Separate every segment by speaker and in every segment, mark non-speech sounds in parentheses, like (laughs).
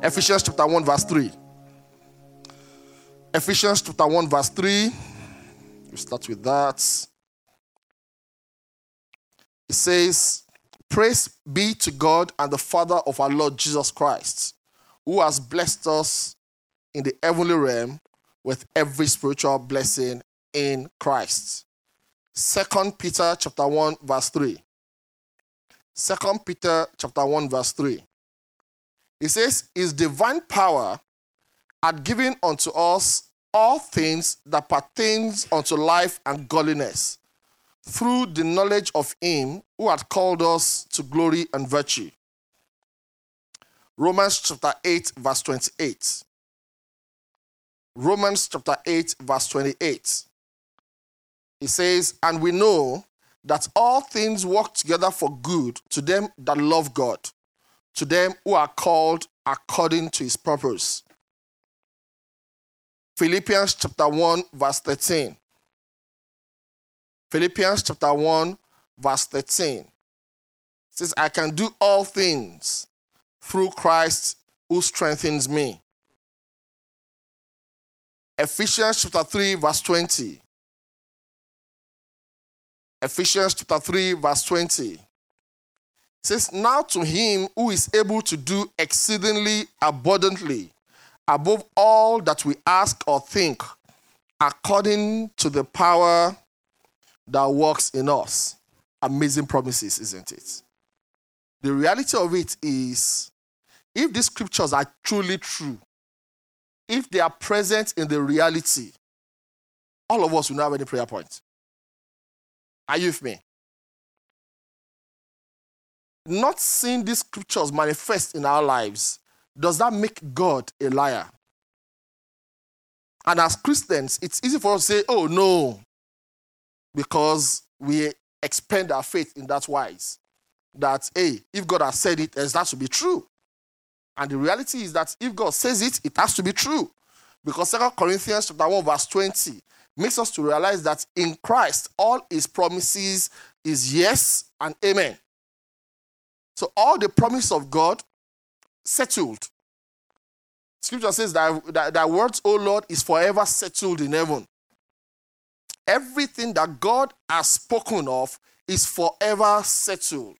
Speaker 1: Ephesians chapter 1, verse 3. Ephesians chapter 1, verse 3. We start with that. It says, Praise be to God and the Father of our Lord Jesus Christ, who has blessed us in the heavenly realm with every spiritual blessing in Christ. Second Peter chapter 1 verse 3. Second Peter chapter 1 verse 3. It says, His divine power had given unto us all things that pertains unto life and godliness through the knowledge of him who had called us to glory and virtue. Romans chapter 8, verse 28. Romans chapter 8, verse 28. It says, And we know that all things work together for good to them that love God, to them who are called according to his purpose. Philippians chapter 1, verse 13. Philippians chapter 1, verse 13. It says, I can do all things through Christ who strengthens me. Ephesians chapter 3, verse 20. Ephesians chapter 3, verse 20. Says, Now to him who is able to do exceedingly abundantly above all that we ask or think, according to the power that works in us. Amazing promises, isn't it? The reality of it is, if these scriptures are truly true, if they are present in the reality, all of us will not have any prayer point. Are you with me? Not seeing these scriptures manifest in our lives, does that make God a liar? And as Christians, it's easy for us to say, oh no, because we expand our faith in that wise. That, hey, if God has said it, it has to be true. And the reality is that if God says it, it has to be true. Because 2 Corinthians chapter 1, verse 20 makes us to realize that in Christ, all his promises is yes and amen. So all the promise of God settled. Scripture says that, that, that words, O Lord, is forever settled in heaven. Everything that God has spoken of is forever settled.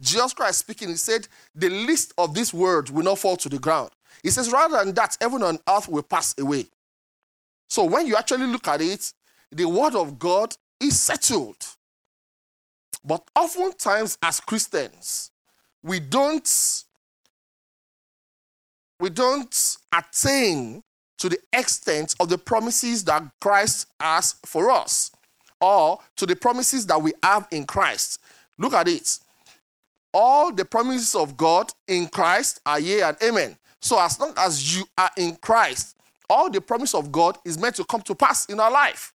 Speaker 1: Jesus Christ speaking, he said, The least of these words will not fall to the ground. He says, rather than that, heaven and earth will pass away. So when you actually look at it, the word of God is settled. But oftentimes, as Christians, we don't we don't attain to the extent of the promises that Christ has for us or to the promises that we have in Christ. Look at it. All the promises of God in Christ are yea and amen. So as long as you are in Christ, all the promise of God is meant to come to pass in our life.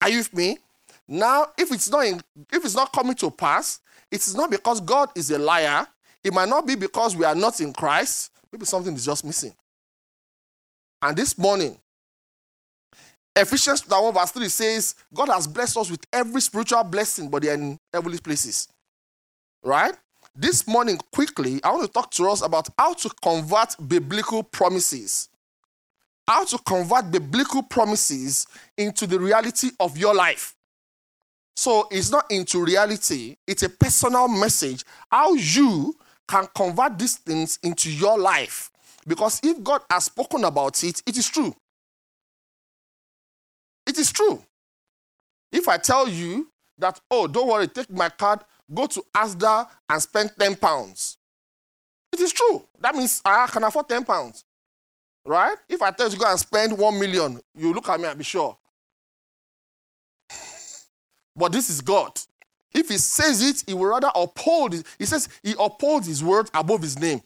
Speaker 1: Are you with me? Now, if it's not in, if it's not coming to pass, it is not because God is a liar. It might not be because we are not in Christ. Maybe something is just missing. And this morning, Ephesians 1 verse 3 says, God has blessed us with every spiritual blessing, but they are in heavenly places. Right? This morning, quickly, I want to talk to us about how to convert biblical promises. How to convert biblical promises into the reality of your life. So it's not into reality, it's a personal message. How you can convert these things into your life. Because if God has spoken about it, it is true. It is true. If I tell you that, oh, don't worry, take my card, go to Asda and spend 10 pounds, it is true. That means I can afford 10 pounds. Right? If I tell you go and spend 1 million, you look at me and be sure. But this is God. If he says it, he will rather uphold it. He says he upholds his word above his name.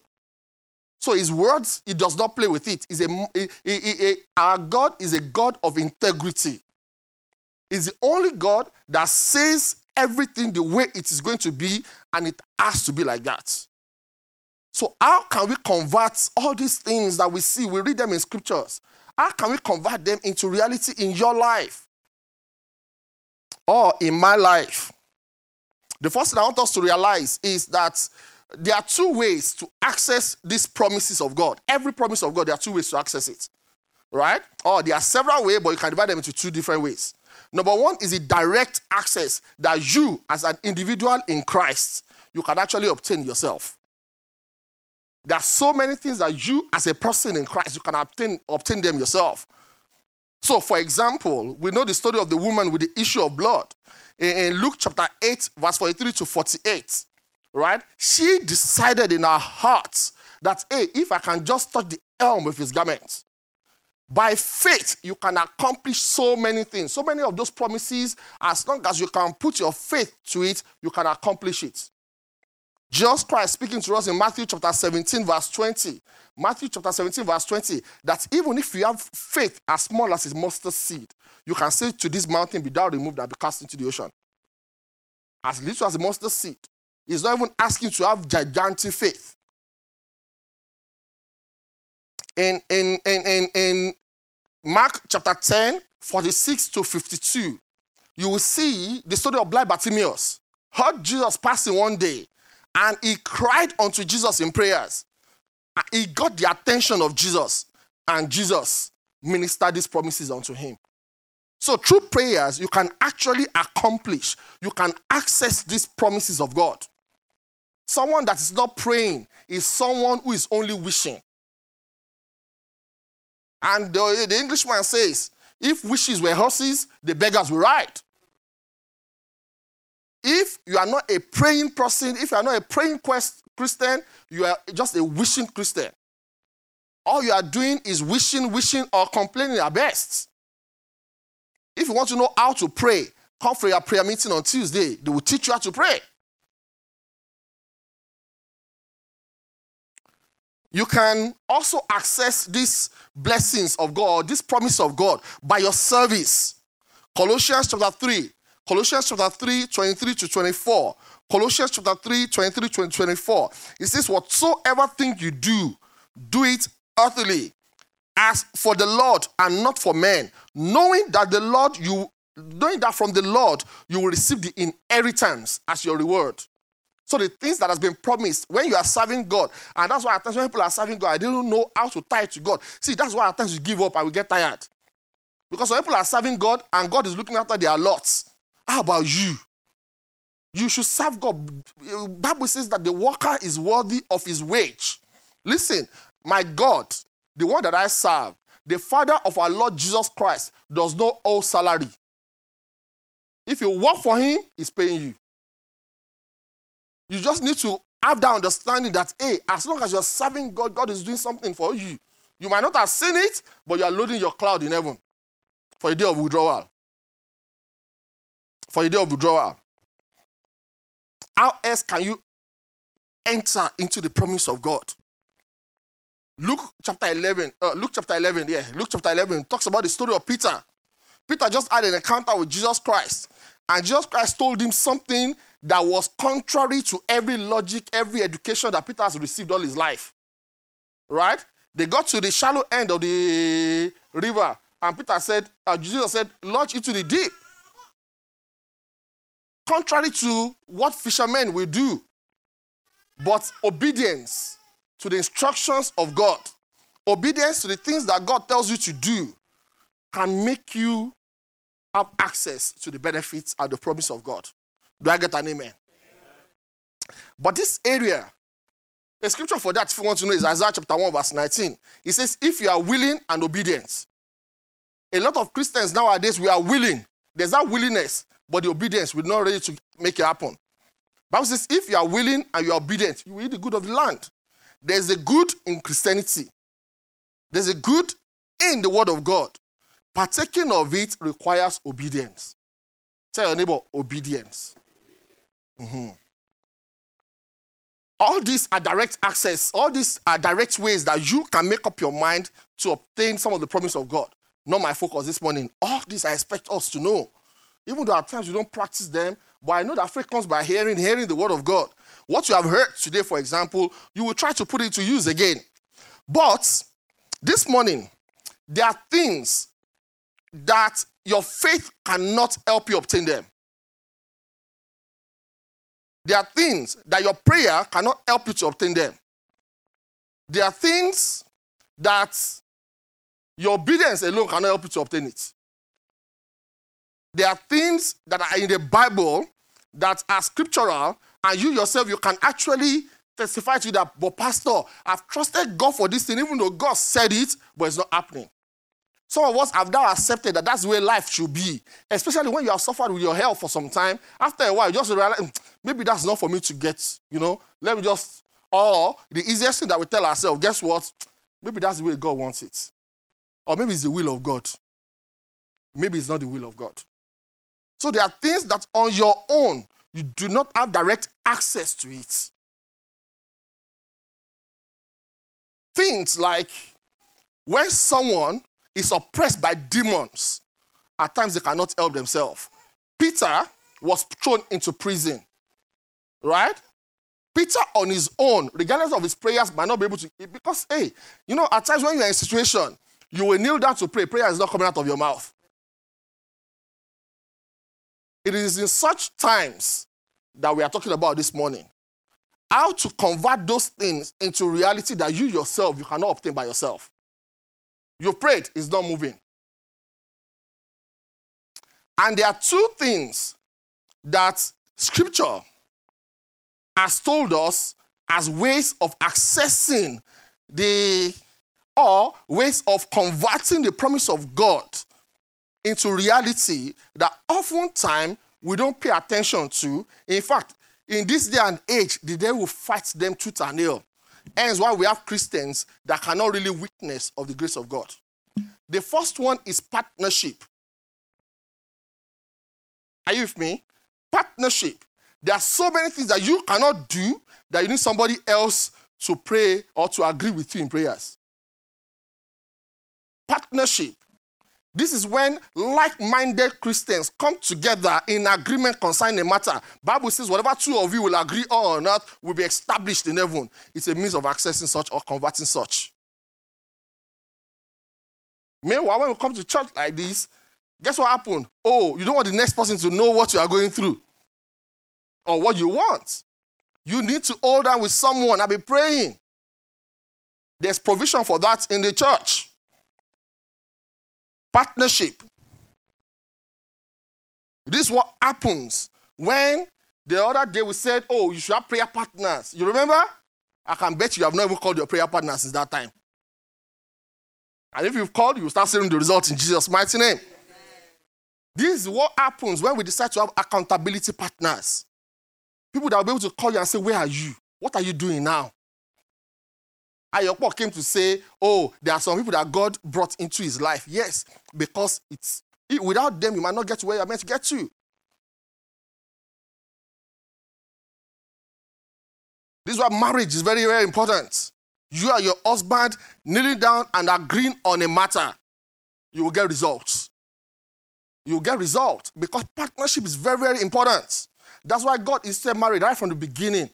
Speaker 1: So his words, he does not play with it. He's a, a, a, a, our God is a God of integrity. He's the only God that says everything the way it is going to be, and it has to be like that. So, how can we convert all these things that we see? We read them in scriptures. How can we convert them into reality in your life or in my life? The first thing I want us to realize is that there are two ways to access these promises of God. Every promise of God, there are two ways to access it. Right? Or there are several ways, but you can divide them into two different ways. Number one is the direct access that you, as an individual in Christ, you can actually obtain yourself. There are so many things that you, as a person in Christ, you can obtain, obtain them yourself. So, for example, we know the story of the woman with the issue of blood in Luke chapter 8, verse 43 to 48 right? She decided in her heart that, hey, if I can just touch the elm of his garment, by faith, you can accomplish so many things. So many of those promises, as long as you can put your faith to it, you can accomplish it. Jesus Christ speaking to us in Matthew chapter 17, verse 20. Matthew chapter 17, verse 20, that even if you have faith as small as a mustard seed, you can say to this mountain, be thou removed and be cast into the ocean. As little as a mustard seed. He's not even asking to have gigantic faith. In, in, in, in, in Mark chapter 10, 46 to 52, you will see the story of blind Bartimaeus. Heard Jesus passing one day, and he cried unto Jesus in prayers. He got the attention of Jesus, and Jesus ministered these promises unto him. So, through prayers, you can actually accomplish, you can access these promises of God. Someone that is not praying is someone who is only wishing. And the, the Englishman says, if wishes were horses, the beggars will ride. If you are not a praying person, if you are not a praying Christian, you are just a wishing Christian. All you are doing is wishing, wishing, or complaining at best. If you want to know how to pray, come for your prayer meeting on Tuesday. They will teach you how to pray. You can also access these blessings of God, this promise of God, by your service. Colossians chapter 3, Colossians chapter 3, 23 to 24. Colossians chapter 3, 23 to 24. It says, Whatsoever thing you do, do it earthily, as for the Lord and not for men, knowing that the Lord you knowing that from the Lord you will receive the inheritance as your reward. So the things that has been promised when you are serving God, and that's why at times when people are serving God, I didn't know how to tie to God. See, that's why at times you give up and we get tired. Because when people are serving God and God is looking after their lots, how about you? You should serve God. Bible says that the worker is worthy of his wage. Listen, my God, the one that I serve, the Father of our Lord Jesus Christ, does not owe salary. If you work for him, he's paying you. You just need to have that understanding that, hey, as long as you're serving God, God is doing something for you. You might not have seen it, but you are loading your cloud in heaven for a day of withdrawal. For the day of withdrawal. How else can you enter into the promise of God? Luke chapter 11, uh, Luke chapter 11, yeah, Luke chapter 11 talks about the story of Peter. Peter just had an encounter with Jesus Christ, and Jesus Christ told him something that was contrary to every logic, every education that Peter has received all his life. Right? They got to the shallow end of the river, and Peter said, uh, Jesus said, launch into the deep. Contrary to what fishermen will do, but obedience to the instructions of God, obedience to the things that God tells you to do, can make you have access to the benefits and the promise of God. Do I get an amen? amen? But this area, the scripture for that, if you want to know, is Isaiah chapter 1, verse 19. It says, If you are willing and obedient. A lot of Christians nowadays, we are willing. There's that willingness, but the obedience, we're not ready to make it happen. Bible says, if you are willing and you are obedient, you will eat the good of the land. There's a good in Christianity. There's a good in the word of God. Partaking of it requires obedience. Tell your neighbor, obedience. Mm-hmm. All these are direct access. All these are direct ways that you can make up your mind to obtain some of the promise of God. Not my focus this morning. All these I expect us to know. Even though at times you don't practice them, but I know that faith comes by hearing, hearing the word of God. What you have heard today, for example, you will try to put it to use again. But this morning, there are things that your faith cannot help you obtain them. There are things that your prayer cannot help you to obtain them. There are things that your obedience alone cannot help you to obtain it. There are things that are in the Bible that are scriptural, and you yourself, you can actually testify to that. But, Pastor, I've trusted God for this thing, even though God said it, but it's not happening. Some of us have now accepted that that's where life should be, especially when you have suffered with your health for some time. After a while, you just realize hmm, maybe that's not for me to get, you know, let me just, or the easiest thing that we tell ourselves, guess what? Maybe that's the way God wants it. Or maybe it's the will of God. Maybe it's not the will of God. So there are things that on your own, you do not have direct access to it. Things like when someone is oppressed by demons. At times they cannot help themselves. Peter was thrown into prison, right? Peter on his own, regardless of his prayers, might not be able to, because, hey, you know, at times when you're in a situation, you will kneel down to pray, prayer is not coming out of your mouth. It is in such times that we are talking about this morning. How to convert those things into reality that you yourself you cannot obtain by yourself. You've prayed, it's not moving. And there are two things that scripture has told us as ways of accessing the or ways of converting the promise of God into reality that oftentimes we don't pay attention to. In fact, in this day and age, the devil fights them tooth and nail. Hence why we have Christians that cannot really witness of the grace of God. The first one is partnership. Are you with me? Partnership. There are so many things that you cannot do that you need somebody else to pray or to agree with you in prayers. Partnership. This is when like-minded Christians come together in agreement concerning a matter. Bible says whatever two of you will agree on or not will be established in heaven. It's a means of accessing such or converting such. Meanwhile, when we come to church like this, guess what happened? Oh, you don't want the next person to know what you are going through or what you want. You need to hold on with someone and be praying. There's provision for that in the church. Partnership. This is what happens when the other day we said, Oh, you should have prayer partners. You remember? I can bet you have not even called your prayer partners since that time. And if you've called, you start seeing the results in Jesus' mighty name. This is what happens when we decide to have accountability partners. People that will be able to call you and say, Where are you? What are you doing now? Ayokpo came to say, Oh, there are some people that God brought into his life. Yes, because it's without them, you might not get to where you're meant to get to. This is why marriage is very, very important. You are your husband kneeling down and agreeing on a matter. You will get results. You will get results because partnership is very, very important. That's why God is still married right from the beginning.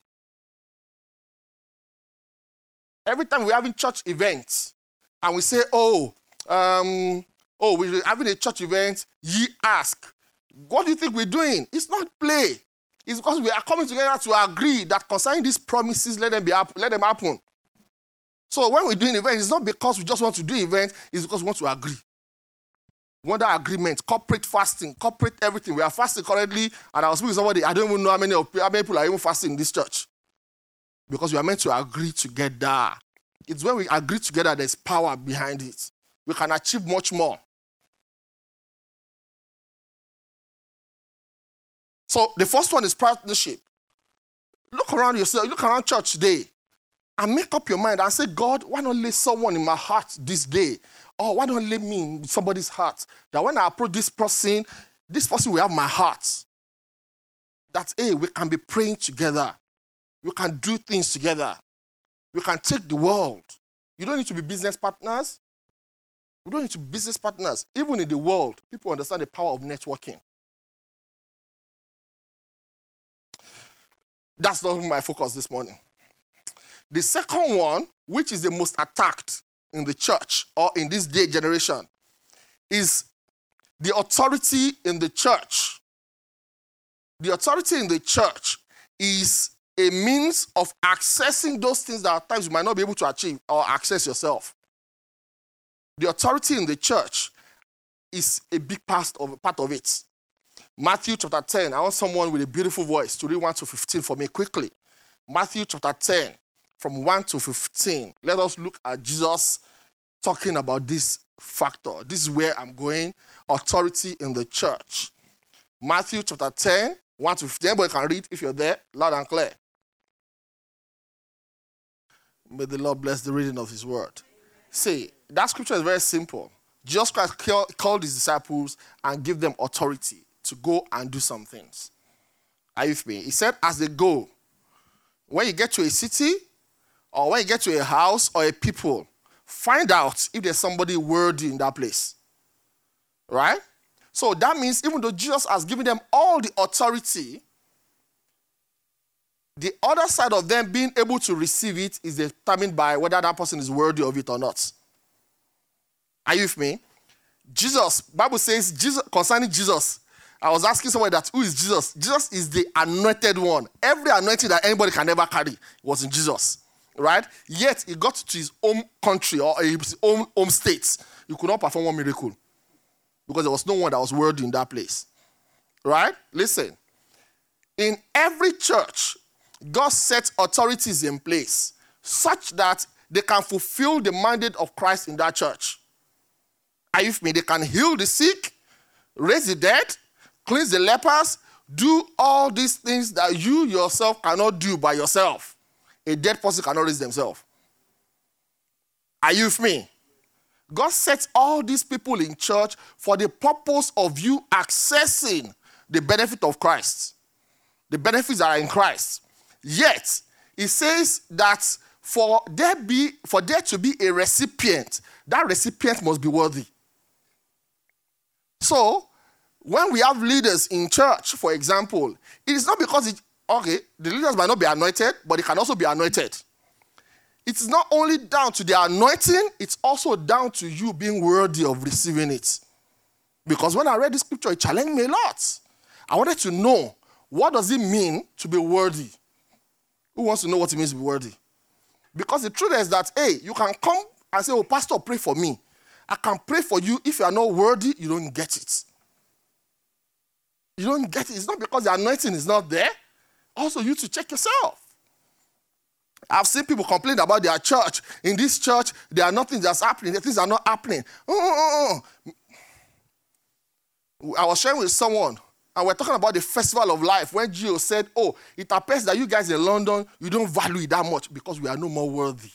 Speaker 1: Every time we're having church events and we say, oh, um, oh, we're having a church event, ye ask. What do you think we're doing? It's not play. It's because we are coming together to agree that concerning these promises, let them be let them happen. So when we're doing events, it's not because we just want to do events, it's because we want to agree. We want that agreement, corporate fasting, corporate everything. We are fasting currently, and I was speaking to somebody, I don't even know how many, how many people are even fasting in this church. Because we are meant to agree together. It's when we agree together, there's power behind it. We can achieve much more. So the first one is partnership. Look around yourself, look around church today and make up your mind and say, God, why not lay someone in my heart this day? Or why don't lay me in somebody's heart? That when I approach this person, this person will have my heart. That, hey, we can be praying together. We can do things together. We can take the world. You don't need to be business partners. We don't need to be business partners. Even in the world, people understand the power of networking. That's not my focus this morning. The second one, which is the most attacked in the church or in this day generation, is the authority in the church. The authority in the church is a means of accessing those things that at times you might not be able to achieve or access yourself. The authority in the church is a big part of, part of it. Matthew chapter 10. I want someone with a beautiful voice to read 1 to 15 for me quickly. Matthew chapter 10, from 1 to 15. Let us look at Jesus talking about this factor. This is where I'm going authority in the church. Matthew chapter 10, 1 to 15. Anybody can read if you're there, loud and clear. May the Lord bless the reading of his word. See, that scripture is very simple. Jesus Christ called his disciples and gave them authority to go and do some things. Are you with me? He said, as they go, when you get to a city or when you get to a house or a people, find out if there's somebody worthy in that place. Right? So that means even though Jesus has given them all the authority, the other side of them being able to receive it is determined by whether that person is worthy of it or not. Are you with me? Jesus, Bible says Jesus concerning Jesus. I was asking someone that who is Jesus? Jesus is the anointed one. Every anointing that anybody can ever carry was in Jesus. Right? Yet he got to his own country or his own home state. He could not perform one miracle. Because there was no one that was worthy in that place. Right? Listen. In every church, God sets authorities in place such that they can fulfill the mandate of Christ in that church. Are me? They can heal the sick, raise the dead, cleanse the lepers, do all these things that you yourself cannot do by yourself. A dead person cannot raise themselves. Are you with me? God sets all these people in church for the purpose of you accessing the benefit of Christ, the benefits are in Christ. Yet, it says that for there be for there to be a recipient, that recipient must be worthy. So, when we have leaders in church, for example, it is not because it, okay, the leaders might not be anointed, but they can also be anointed. It's not only down to the anointing, it's also down to you being worthy of receiving it. Because when I read the scripture, it challenged me a lot. I wanted to know what does it mean to be worthy? Who wants to know what it means to be worthy? Because the truth is that, hey, you can come and say, oh, Pastor, pray for me. I can pray for you. If you are not worthy, you don't get it. You don't get it. It's not because the anointing is not there. Also, you to check yourself. I've seen people complain about their church. In this church, there are nothing that's happening. Things are not happening. I was sharing with someone, and we're talking about the festival of life when Gio said, Oh, it appears that you guys in London, you don't value it that much because we are no more worthy.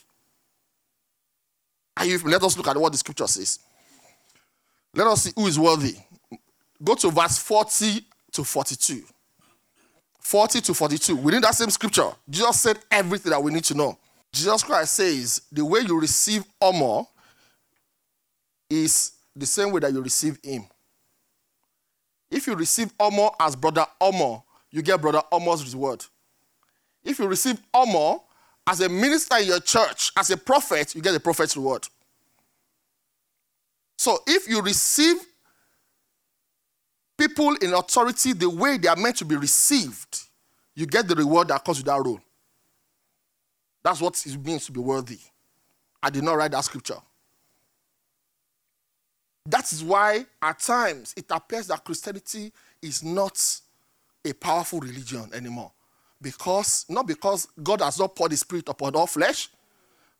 Speaker 1: Let us look at what the scripture says. Let us see who is worthy. Go to verse 40 to 42. 40 to 42. Within that same scripture, Jesus said everything that we need to know. Jesus Christ says the way you receive honor is the same way that you receive Him. If you receive honor as brother honor, you get brother honor's reward. If you receive honor as a minister in your church, as a prophet, you get a prophet's reward. So if you receive people in authority the way they are meant to be received, you get the reward that comes with that role. That's what it means to be worthy. I did not write that scripture. That is why, at times, it appears that Christianity is not a powerful religion anymore. Because, not because God has not poured the Spirit upon all flesh,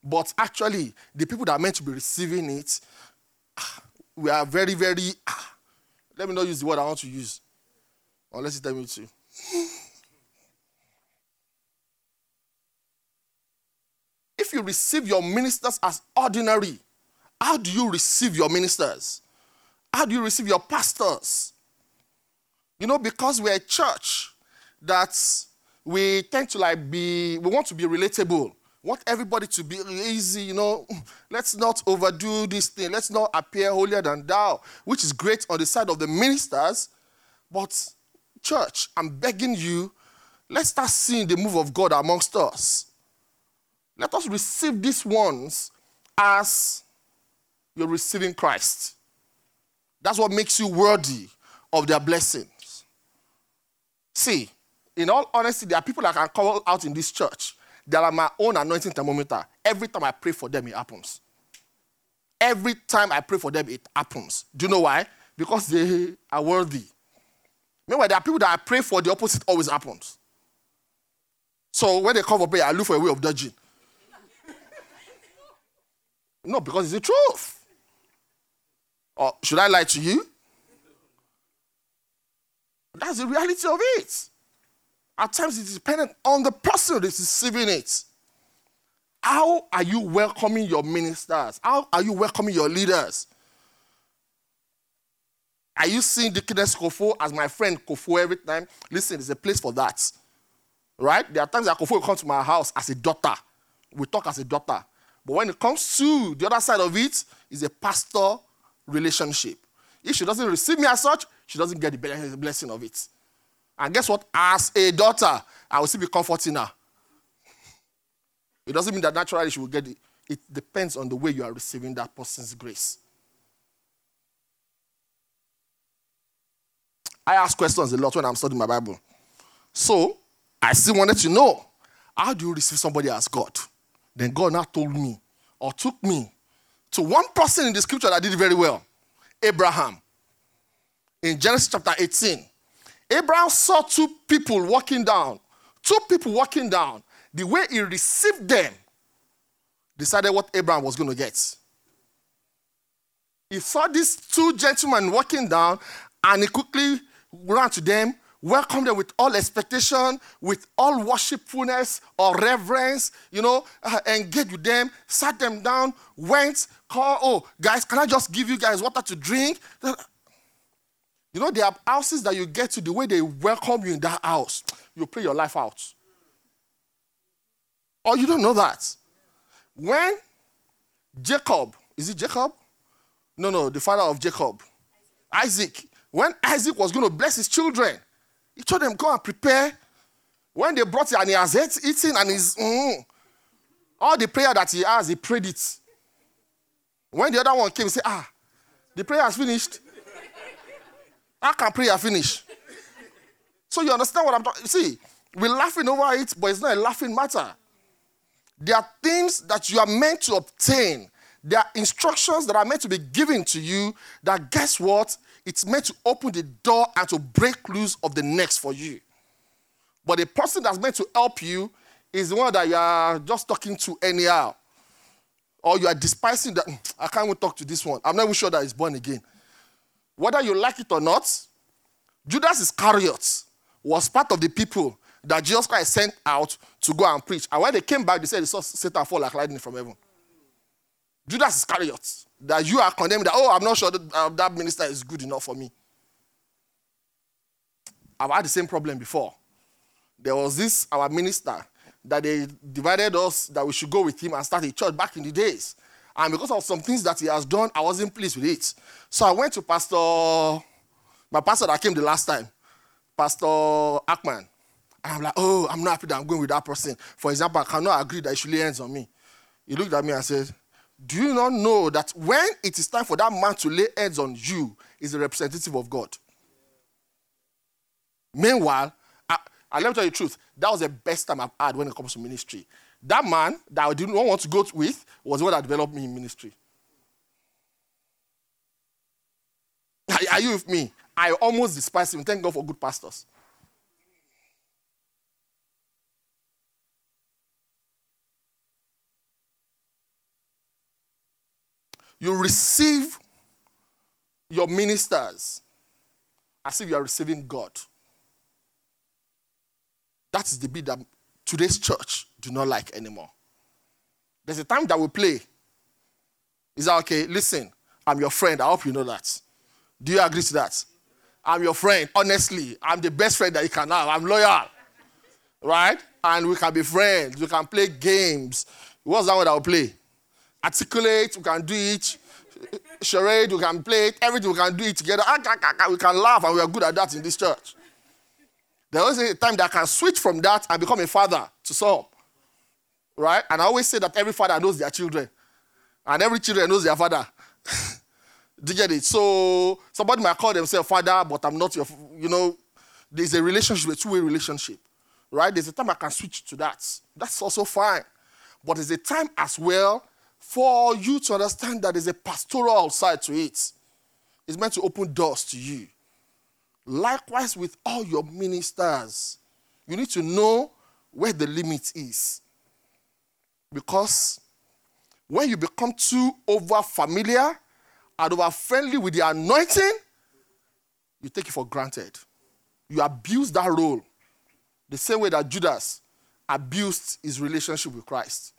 Speaker 1: but actually, the people that are meant to be receiving it, ah, we are very, very. Ah, let me not use the word I want to use. Unless you tell me to. if you receive your ministers as ordinary, how do you receive your ministers? How do you receive your pastors? You know, because we're a church that we tend to like be, we want to be relatable. Want everybody to be easy, you know. (laughs) Let's not overdo this thing. Let's not appear holier than thou, which is great on the side of the ministers. But, church, I'm begging you, let's start seeing the move of God amongst us. Let us receive these ones as you're receiving Christ. That's what makes you worthy of their blessings. See, in all honesty, there are people that can call out in this church. They are my own anointing thermometer. Every time I pray for them, it happens. Every time I pray for them, it happens. Do you know why? Because they are worthy. Meanwhile, there are people that I pray for, the opposite always happens. So when they come for prayer, I look for a way of dodging. (laughs) no, because it's the truth. Or should I lie to you? That's the reality of it. At times, it's dependent on the person that is receiving it. How are you welcoming your ministers? How are you welcoming your leaders? Are you seeing Deaconess Kofo as my friend Kofo every time? Listen, there's a place for that. Right? There are times that Kofo will come to my house as a daughter. We talk as a daughter. But when it comes to the other side of it's a pastor relationship. If she doesn't receive me as such, she doesn't get the blessing of it. And guess what? As a daughter, I will still be comforting her. It doesn't mean that naturally she will get it. It depends on the way you are receiving that person's grace. I ask questions a lot when I'm studying my Bible. So I still wanted to know how do you receive somebody as God? Then God now told me or took me to one person in the scripture that did very well Abraham. In Genesis chapter 18, Abraham saw two people walking down, two people walking down. The way he received them decided what Abraham was going to get. He saw these two gentlemen walking down and he quickly ran to them, welcomed them with all expectation, with all worshipfulness or reverence, you know, uh, engaged with them, sat them down, went, called, oh, guys, can I just give you guys water to drink? You know, there are houses that you get to, the way they welcome you in that house, you play your life out. Or you don't know that. When Jacob, is it Jacob? No, no, the father of Jacob, Isaac, when Isaac was going to bless his children, he told them, Go and prepare. When they brought it and he has eaten and he's, mm, all the prayer that he has, he prayed it. When the other one came, he said, Ah, the prayer has finished. How can prayer finish? So you understand what I'm talking? See, we're laughing over it, but it's not a laughing matter. There are things that you are meant to obtain. There are instructions that are meant to be given to you that guess what? It's meant to open the door and to break loose of the next for you. But the person that's meant to help you is the one that you are just talking to anyhow. Or you are despising that. Hmm, I can't even talk to this one. I'm not even sure that he's born again. Whether you like it or not, Judas Iscariot was part of the people that Jesus Christ sent out to go and preach. And when they came back, they said they saw Satan fall like lightning from heaven. Judas Iscariot that you are condemning that, oh, I'm not sure that, uh, that minister is good enough for me. I've had the same problem before. There was this, our minister, that they divided us that we should go with him and start a church back in the days. And because of some things that he has done, I wasn't pleased with it. So I went to Pastor, my pastor that came the last time, Pastor Ackman. And I'm like, oh, I'm not happy that I'm going with that person. For example, I cannot agree that he should lay hands on me. He looked at me and said, do you not know that when it is time for that man to lay hands on you, is a representative of God? Meanwhile, I, I let me tell you the truth. That was the best time I've had when it comes to ministry. That man that I didn't want to go with was the one that developed me in ministry. Are, are you with me? I almost despise him. Thank God for good pastors. You receive your ministers as if you are receiving God. That is the bit that today's church do not like anymore. There's a time that we play. Is that okay? Listen, I'm your friend. I hope you know that. Do you agree to that? I'm your friend. Honestly, I'm the best friend that you can have. I'm loyal. Right? And we can be friends. We can play games. What's that that we play? Articulate, we can do it. Charade, we can play it. Everything we can do it together. Ah, we can laugh, and we are good at that in this church. There is a time that I can switch from that and become a father to some. Right? And I always say that every father knows their children. And every children knows their father. (laughs) do you get it? So somebody might call themselves father, but I'm not your, you know, there's a relationship, a two-way relationship, right? There's a time I can switch to that. That's also fine. But there's a time as well for you to understand that there's a pastoral side to it. It's meant to open doors to you. Likewise with all your ministers, you need to know where the limit is. Because when you become too over familiar and over friendly with the anointing, you take it for granted. You abuse that role the same way that Judas abused his relationship with Christ.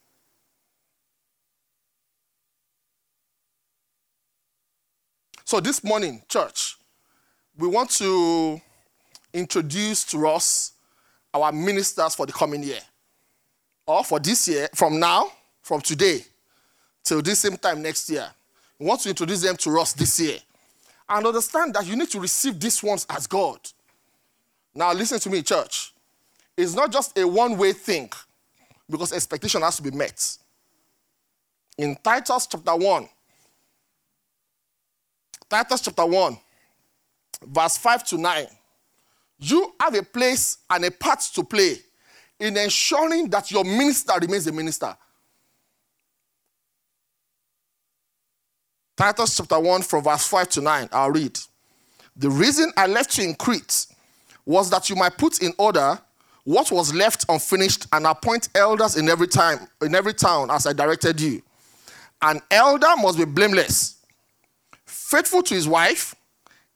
Speaker 1: So, this morning, church, we want to introduce to us our ministers for the coming year. Or for this year, from now, from today, till this same time next year. We want to introduce them to us this year. And understand that you need to receive these ones as God. Now, listen to me, church. It's not just a one way thing because expectation has to be met. In Titus chapter 1, Titus chapter 1, verse 5 to 9, you have a place and a part to play in ensuring that your minister remains a minister. Titus chapter 1 from verse 5 to 9, I'll read. The reason I left you in Crete was that you might put in order what was left unfinished and appoint elders in every time in every town as I directed you. An elder must be blameless, faithful to his wife,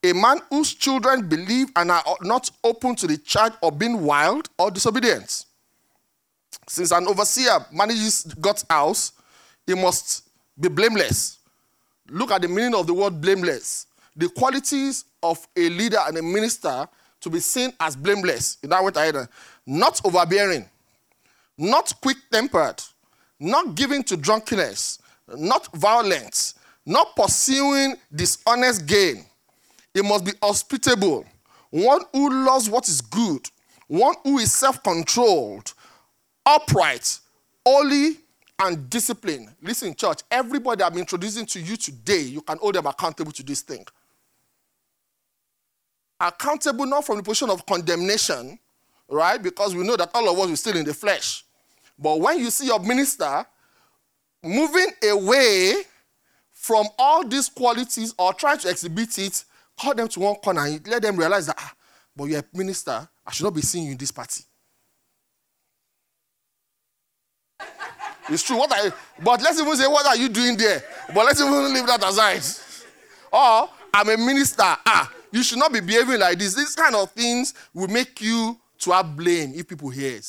Speaker 1: a man whose children believe and are not open to the charge of being wild or disobedient. Since an overseer manages God's house, he must be blameless. Look at the meaning of the word blameless. The qualities of a leader and a minister to be seen as blameless. In that way, not overbearing, not quick tempered, not given to drunkenness, not violent, not pursuing dishonest gain. It must be hospitable, one who loves what is good, one who is self controlled, upright, holy, and disciplined. Listen, church, everybody I'm introducing to you today, you can hold them accountable to this thing. Accountable not from the position of condemnation, right? Because we know that all of us are still in the flesh. But when you see your minister moving away from all these qualities or try to exhibit it, call them to one corner and let them realize that, ah, but you're a minister, I should not be seeing you in this party. It's true. What I, but let's even say, what are you doing there? But let's even leave that aside. Or I'm a minister. Ah, you should not be behaving like this. These kind of things will make you to have blame if people hear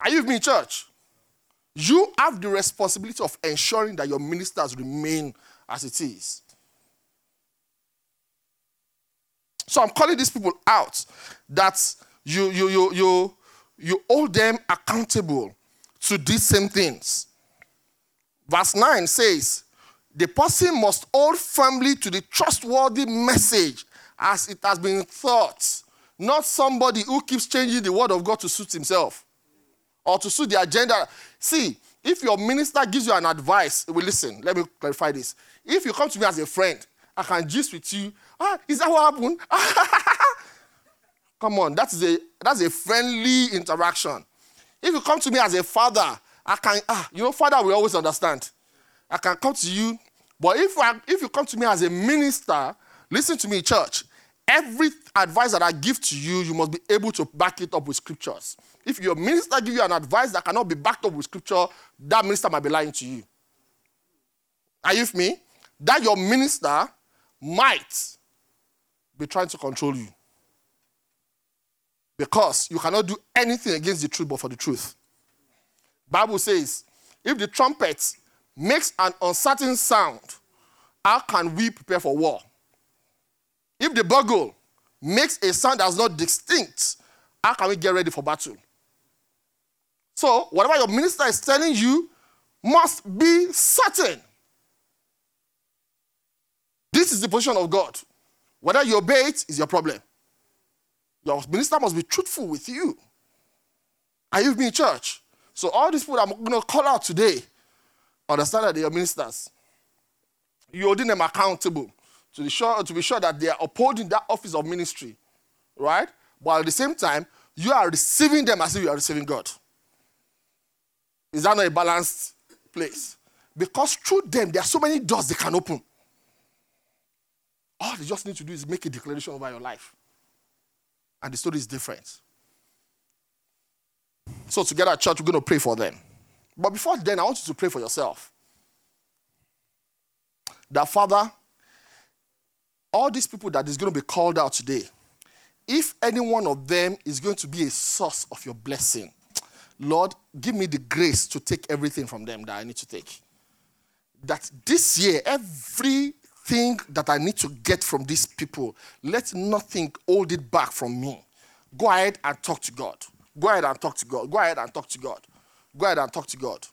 Speaker 1: Are you me, church? You have the responsibility of ensuring that your ministers remain as it is. So I'm calling these people out that you you you you you hold them accountable to these same things. Verse 9 says, the person must hold firmly to the trustworthy message as it has been thought, not somebody who keeps changing the word of God to suit himself or to suit the agenda. See, if your minister gives you an advice, well, listen, let me clarify this. If you come to me as a friend, I can gist with you. Ah, is that what happened? (laughs) come on, that is a that's a friendly interaction. If you come to me as a father, I can ah, you know, father will always understand. I can come to you, but if I, if you come to me as a minister, listen to me, church. Every advice that I give to you, you must be able to back it up with scriptures. If your minister give you an advice that cannot be backed up with scripture, that minister might be lying to you. Are you with me? That your minister might be trying to control you. Because you cannot do anything against the truth but for the truth. Bible says, if the trumpet makes an uncertain sound, how can we prepare for war? If the bugle makes a sound that's not distinct, how can we get ready for battle? So, whatever your minister is telling you must be certain. This is the position of God. Whether you obey it is your problem. Your minister must be truthful with you. Are you me, church? So, all these people I'm going to call out today understand that they are ministers. You're holding them accountable to be sure to be sure that they are upholding that office of ministry, right? But at the same time, you are receiving them as if you are receiving God. Is that not a balanced place? Because through them, there are so many doors they can open. All they just need to do is make a declaration over your life. And the story is different. So, together at church, we're going to pray for them. But before then, I want you to pray for yourself. That Father, all these people that is going to be called out today, if any one of them is going to be a source of your blessing, Lord, give me the grace to take everything from them that I need to take. That this year, everything that I need to get from these people, let nothing hold it back from me. Go ahead and talk to God. Go ahead and talk to God. Go ahead and talk to God. Go ahead and talk to God.